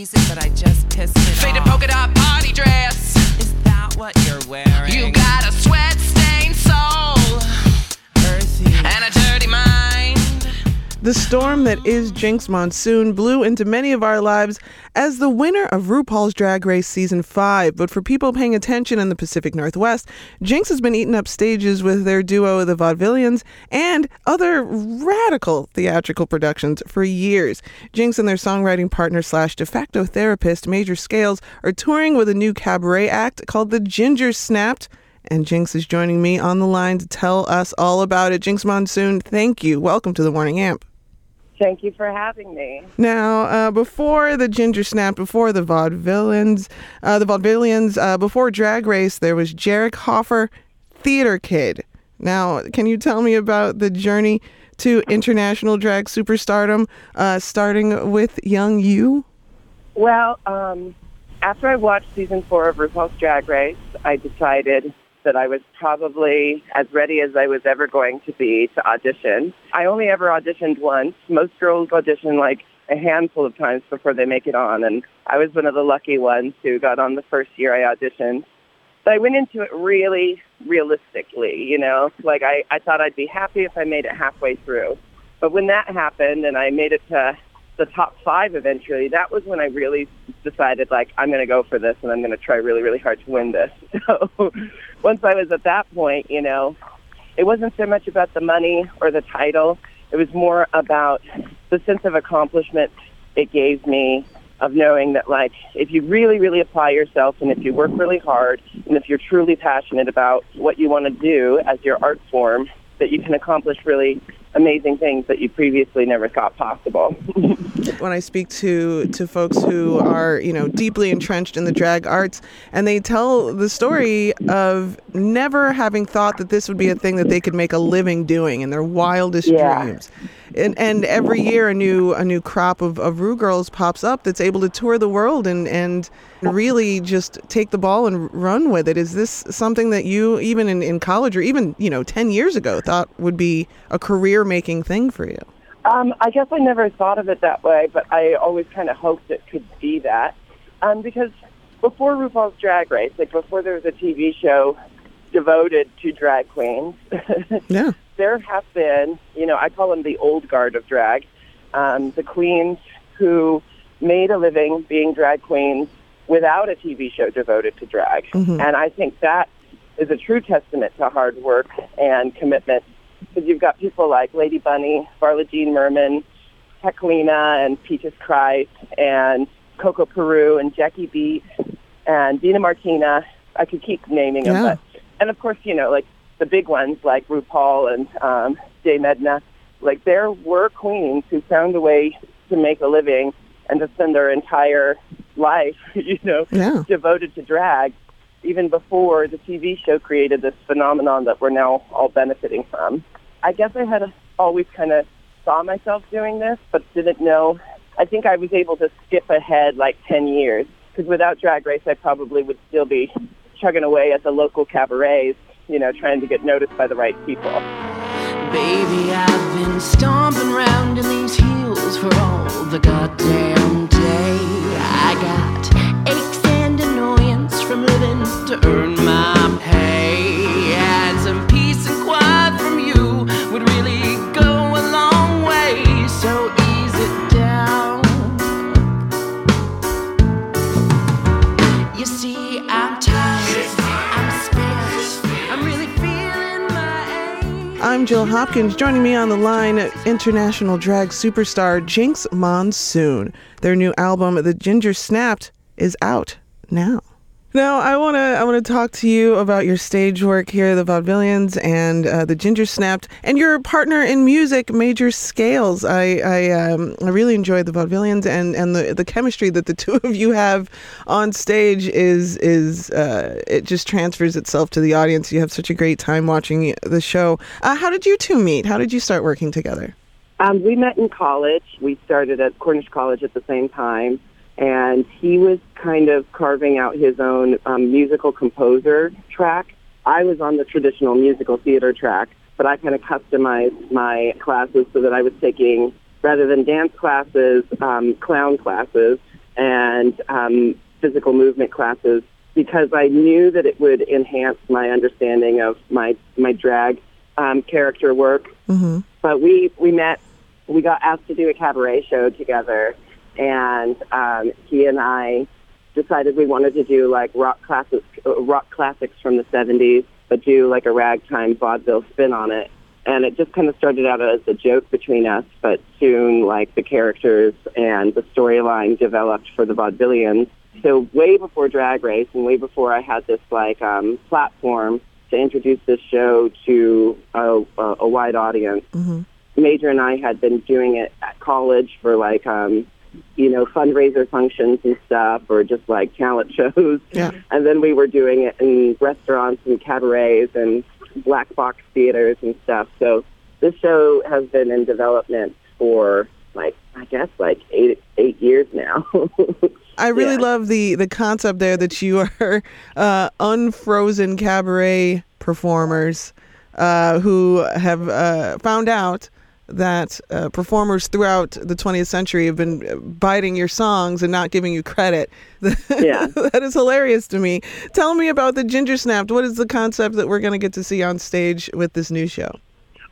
easy, but I just pissed it Faded polka dot party dress. Is that what you're wearing? You got a sweat The storm that is Jinkx Monsoon blew into many of our lives as the winner of RuPaul's Drag Race Season 5. But for people paying attention in the Pacific Northwest, Jinkx has been eating up stages with their duo, the Vaudevillians, and other radical theatrical productions for years. Jinkx and their songwriting partner slash de facto therapist, Major Scales, are touring with a new cabaret act called The Ginger Snapped. And Jinkx is joining me on the line to tell us all about it. Jinkx Monsoon, thank you. Welcome to the Morning Amp. Thank you for having me. Now, uh, before the Ginger Snap, before the Vaudevillains, uh, the Vaudevillians, uh, before Drag Race, there was Jerick Hoffer, Theater Kid. Now, can you tell me about the journey to international drag superstardom, uh, starting with Young You? Well, um, after I watched season four of RuPaul's Drag Race, I decided that I was probably as ready as I was ever going to be to audition. I only ever auditioned once. Most girls audition like a handful of times before they make it on, and I was one of the lucky ones who got on the first year I auditioned. But I went into it really realistically, you know, like I, I thought I'd be happy if I made it halfway through. But when that happened and I made it to the top five eventually, that was when I really decided like I'm going to go for this and I'm going to try really, really hard to win this. So once I was at that point, you know, it wasn't so much about the money or the title. It was more about the sense of accomplishment it gave me of knowing that like if you really, really apply yourself and if you work really hard and if you're truly passionate about what you want to do as your art form, that you can accomplish really amazing things that you previously never thought possible. when I speak to to folks who are you know deeply entrenched in the drag arts, and they tell the story of never having thought that this would be a thing that they could make a living doing in their wildest Yeah. dreams. And and every year a new a new crop of, of Rue girls pops up that's able to tour the world and and really just take the ball and run with it. Is this something that you even in, in college or even you know ten years ago thought would be a career making thing for you? Um, I guess I never thought of it that way, but I always kind of hoped it could be that. Um, because before RuPaul's Drag Race, like before there was a TV show devoted to drag queens, Yeah. There have been, you know, I call them the old guard of drag, um, the queens who made a living being drag queens without a TV show devoted to drag. And I think that is a true testament to hard work and commitment because you've got people like Lady Bunny, Varla Jean Merman, Heklina, and Peaches Christ, and Coco Peru, and Jackie Beat, and Dina Martina. I could keep naming them, Yeah. but and of course, you know, like the big ones like RuPaul and um, Jay Medna. Like there were queens who found a way to make a living and to spend their entire life, you know, Yeah. devoted to drag, even before the TV show created this phenomenon that we're now all benefiting from. I guess I had always kind of saw myself doing this, but didn't know. I think I was able to skip ahead like 10 years because without Drag Race, I probably would still be chugging away at the local cabarets, you know, trying to get noticed by the right people. Baby, I've been stomping round in these heels for all the goddamn day. I got aches and annoyance from living to earn my pay. Jill Hopkins. Joining me on the line, international drag superstar Jinkx Monsoon. Their new album, The Ginger Snapped, is out now. Now, I want to I want to talk to you about your stage work here, the Vaudevillians and uh, the Ginger Snapped, and your partner in music, Major Scales. I I, um, I really enjoyed the Vaudevillians and, and the the chemistry that the two of you have on stage is is uh, it just transfers itself to the audience. You have such a great time watching the show. Uh, how did you two meet? How did you start working together? Um, we met in college. We started at Cornish College at the same time, and he was kind of carving out his own um, musical composer track. I was on the traditional musical theater track, but I kind of customized my classes so that I was taking, rather than dance classes, um, clown classes, and um, physical movement classes because I knew that it would enhance my understanding of my my drag um, character work. Mm-hmm. But we we met, we got asked to do a cabaret show together, and um, he and I decided we wanted to do like rock classics, uh, rock classics from the '70s, but do like a ragtime vaudeville spin on it. And it just kind of started out as a joke between us, but soon, like the characters and the storyline developed for the vaudevillians. So way before Drag Race, and way before I had this like um, platform to introduce this show to a, a, a wide audience, Mhm. Major and I had been doing it at college for like um, you know fundraiser functions and stuff, or just like talent shows. Yeah. And then we were doing it in restaurants and cabarets and black box theaters and stuff. So this show has been in development for like I guess like eight eight years now. I really Yeah. love the the concept there that you are uh, unfrozen cabaret performers uh, who have uh, found out that uh, performers throughout the 20th century have been biting your songs and not giving you credit. Yeah. that is hilarious to me. Tell me about the Ginger Snapped. What is the concept that we're going to get to see on stage with this new show?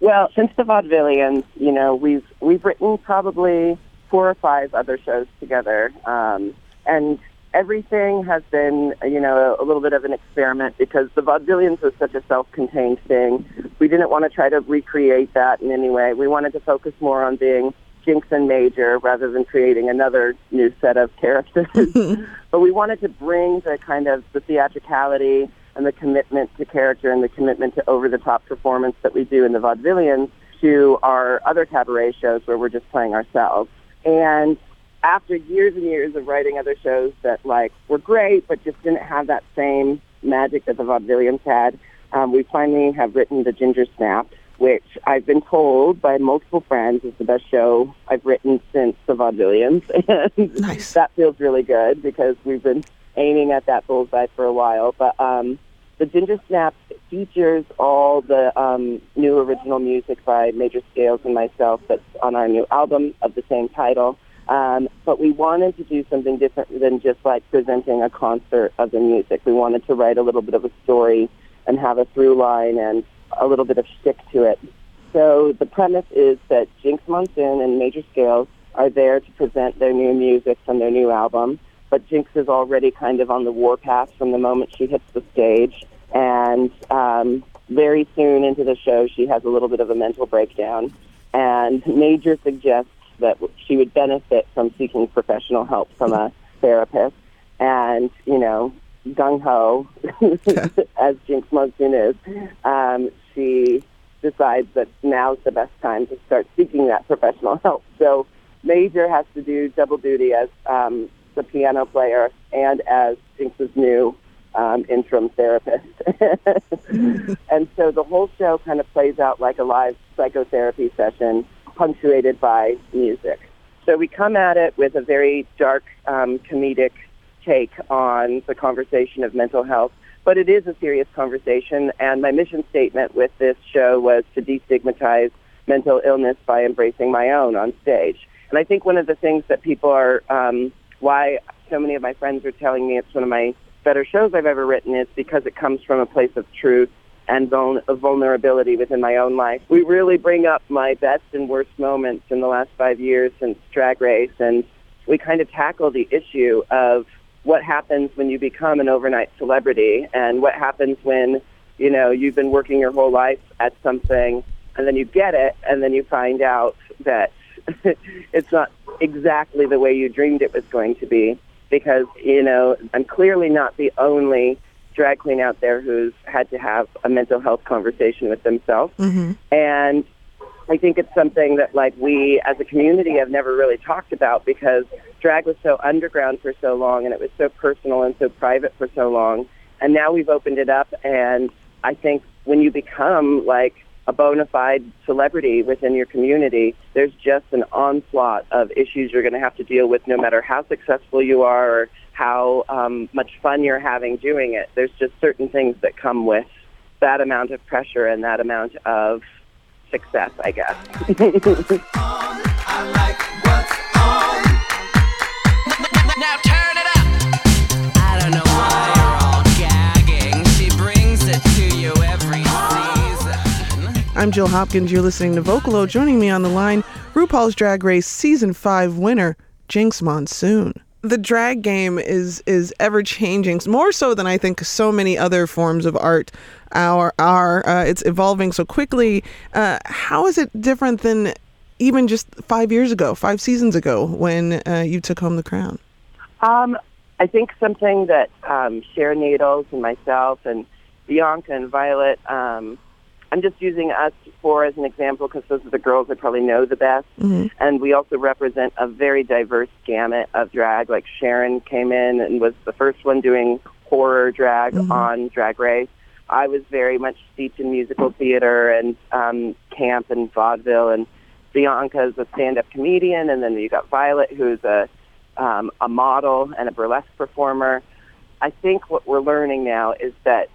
Well, since the Vaudevillians, you know, we've we've written probably four or five other shows together, um, and everything has been, you know, a, little bit of an experiment because the Vaudevillians was such a self-contained thing. We didn't want to try to recreate that in any way. We wanted to focus more on being Jinkx and Major rather than creating another new set of characters. but we wanted to bring the kind of the theatricality and the commitment to character and the commitment to over-the-top performance that we do in the vaudevillians to our other cabaret shows where we're just playing ourselves. And after years and years of writing other shows that like were great but just didn't have that same magic that the vaudevillians had, um, we finally have written the Ginger Snap, which I've been told by multiple friends is the best show I've written since the vaudevillians. And Nice. that feels really good because we've been aiming at that bullseye for a while. But um, the Ginger Snap features all the um, new original music by Major Scales and myself that's on our new album of the same title. Um, but we wanted to do something different than just like presenting a concert of the music. We wanted to write a little bit of a story and have a through line and a little bit of shtick to it. So the premise is that Jinkx Monsoon and Major Scales are there to present their new music from their new album, but Jinkx is already kind of on the warpath from the moment she hits the stage, and um, very soon into the show, she has a little bit of a mental breakdown, and Major suggests that she would benefit from seeking professional help from a therapist, and you know, gung ho, as Jinkx Monsoon is, um, she decides that now's the best time to start seeking that professional help. So Major has to do double duty as um, the piano player and as Jinkx's new um, interim therapist. and so the whole show kind of plays out like a live psychotherapy session punctuated by music. So we come at it with a very dark, um, comedic take on the conversation of mental health. But it is a serious conversation, and my mission statement with this show was to destigmatize mental illness by embracing my own on stage. And I think one of the things that people are, um, why so many of my friends are telling me it's one of my better shows I've ever written is because it comes from a place of truth and vul- vulnerability within my own life. We really bring up my best and worst moments in the last five years since Drag Race, and we kind of tackle the issue of what happens when you become an overnight celebrity and what happens when, you know, you've been working your whole life at something and then you get it and then you find out that it's not exactly the way you dreamed it was going to be because, you know, I'm clearly not the only drag queen out there who's had to have a mental health conversation with themselves. Mm-hmm. And I think it's something that like we as a community have never really talked about because drag was so underground for so long and it was so personal and so private for so long. And now we've opened it up and I think when you become like a bona fide celebrity within your community, there's just an onslaught of issues you're going to have to deal with no matter how successful you are or how um, much fun you're having doing it. There's just certain things that come with that amount of pressure and that amount of success, I guess. I'm Jill Hopkins. You're listening to Vocalo. Joining me on the line, RuPaul's Drag Race Season 5 winner, Jinkx Monsoon. The drag game is is ever changing, more so than I think so many other forms of art are. are. Uh, it's evolving so quickly. Uh, how is it different than even just five years ago, five seasons ago, when uh, you took home the crown? Um, I think something that um, Sharon Needles and myself and Bianca and Violet, um, I'm just using us four as an example because those are the girls I probably know the best. Mm-hmm. And we also represent a very diverse gamut of drag. Like Sharon came in and was the first one doing horror drag Mhm. on Drag Race. I was very much steeped in musical theater and um, camp and vaudeville. And Bianca is a stand-up comedian. And then you got Violet, who's a um, a model and a burlesque performer. I think what we're learning now is that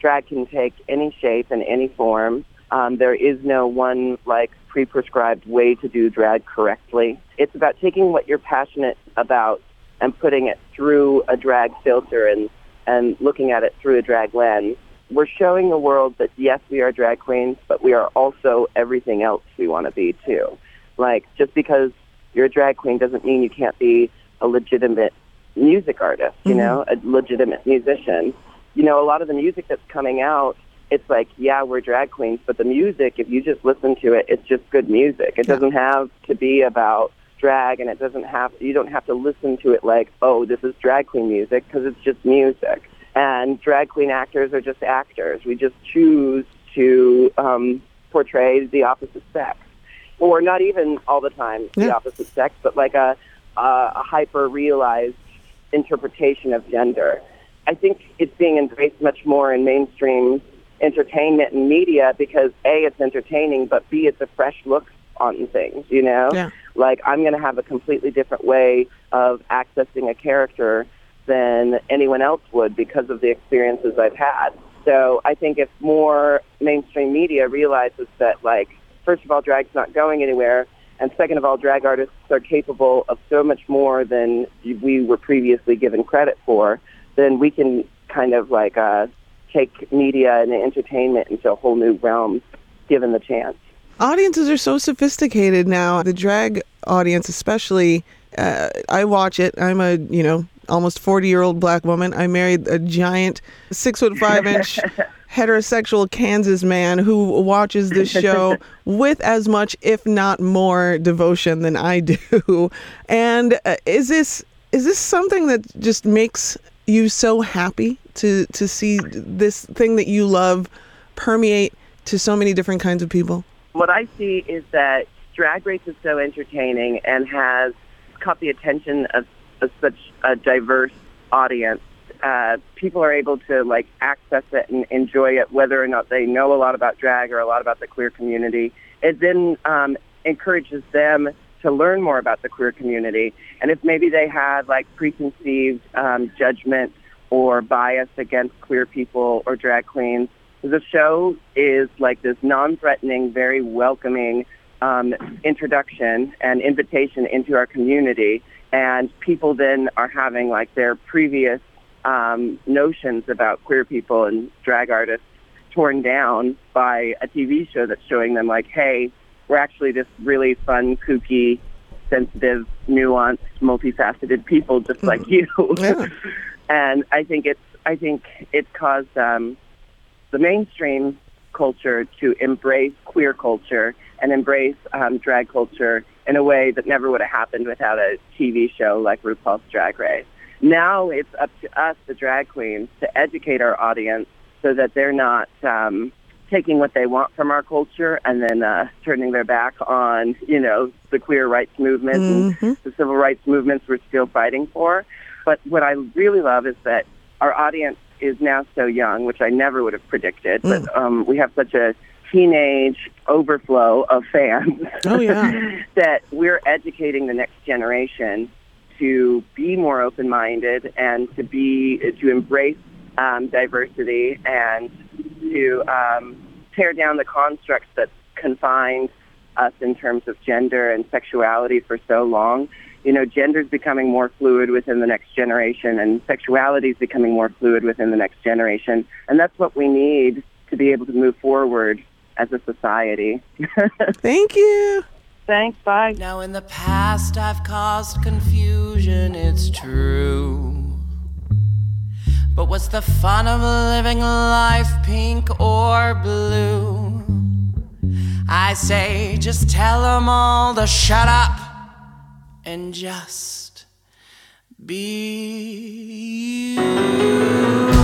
drag can take any shape and any form. Um, there is no one like pre-prescribed way to do drag correctly. It's about taking what you're passionate about and putting it through a drag filter and and looking at it through a drag lens. We're showing the world that yes, we are drag queens, but we are also everything else we want to be too. Like just because you're a drag queen doesn't mean you can't be a legitimate music artist, you Mhm. know, a legitimate musician. You know, a lot of the music that's coming out, it's like, yeah, we're drag queens, but the music, if you just listen to it, it's just good music. It Yeah. doesn't have to be about drag and it doesn't have you don't have to listen to it like, oh, this is drag queen music because it's just music. And drag queen actors are just actors. We just choose to um, portray the opposite sex or not even all the time the Yeah. opposite sex, but like a, a, a hyper realized interpretation of gender. I think it's being embraced much more in mainstream entertainment and media because A, it's entertaining, but B, it's a fresh look on things, you know? Yeah. Like, I'm going to have a completely different way of accessing a character than anyone else would because of the experiences I've had. So I think if more mainstream media realizes that, like, first of all, drag's not going anywhere, and second of all, drag artists are capable of so much more than we were previously given credit for, then we can kind of like uh, take media and entertainment into a whole new realm given the chance. Audiences are so sophisticated now. The drag audience, especially, uh, I watch it. I'm a you know almost 40 year old black woman. I married a giant six foot five inch heterosexual Kansas man who watches this show with as much, if not more, devotion than I do. And uh, is this is this something that just makes you so happy to to see this thing that you love permeate to so many different kinds of people? What I see is that Drag Race is so entertaining and has caught the attention of, of such a diverse audience. Uh, people are able to like access it and enjoy it, whether or not they know a lot about drag or a lot about the queer community. It then um, encourages them to learn more about the queer community. And if maybe they had like preconceived um, judgment or bias against queer people or drag queens, the show is like this non-threatening, very welcoming um, introduction and invitation into our community. And people then are having like their previous um, notions about queer people and drag artists torn down by a TV show that's showing them like, hey, we're actually just really fun, kooky, sensitive, nuanced, multifaceted people just like you. Yeah. and I think it's I think it's caused um, the mainstream culture to embrace queer culture and embrace um, drag culture in a way that never would have happened without a TV show like RuPaul's Drag Race. Now it's up to us, the drag queens, to educate our audience so that they're not um, taking what they want from our culture and then uh, turning their back on, you know, the queer rights movement Mhm. and the civil rights movements we're still fighting for. But what I really love is that our audience is now so young, which I never would have predicted. But um, we have such a teenage overflow of fans Oh, yeah. that we're educating the next generation to be more open-minded and to be to embrace um, diversity and to um, tear down the constructs that confined us in terms of gender and sexuality for so long. You know, gender is becoming more fluid within the next generation, and sexuality is becoming more fluid within the next generation, and that's what we need to be able to move forward as a society. Thank you. Thanks. Bye. Now, in the past, I've caused confusion, it's true. But what's the fun of living life pink or blue? I say, just tell them all to shut up and just be you.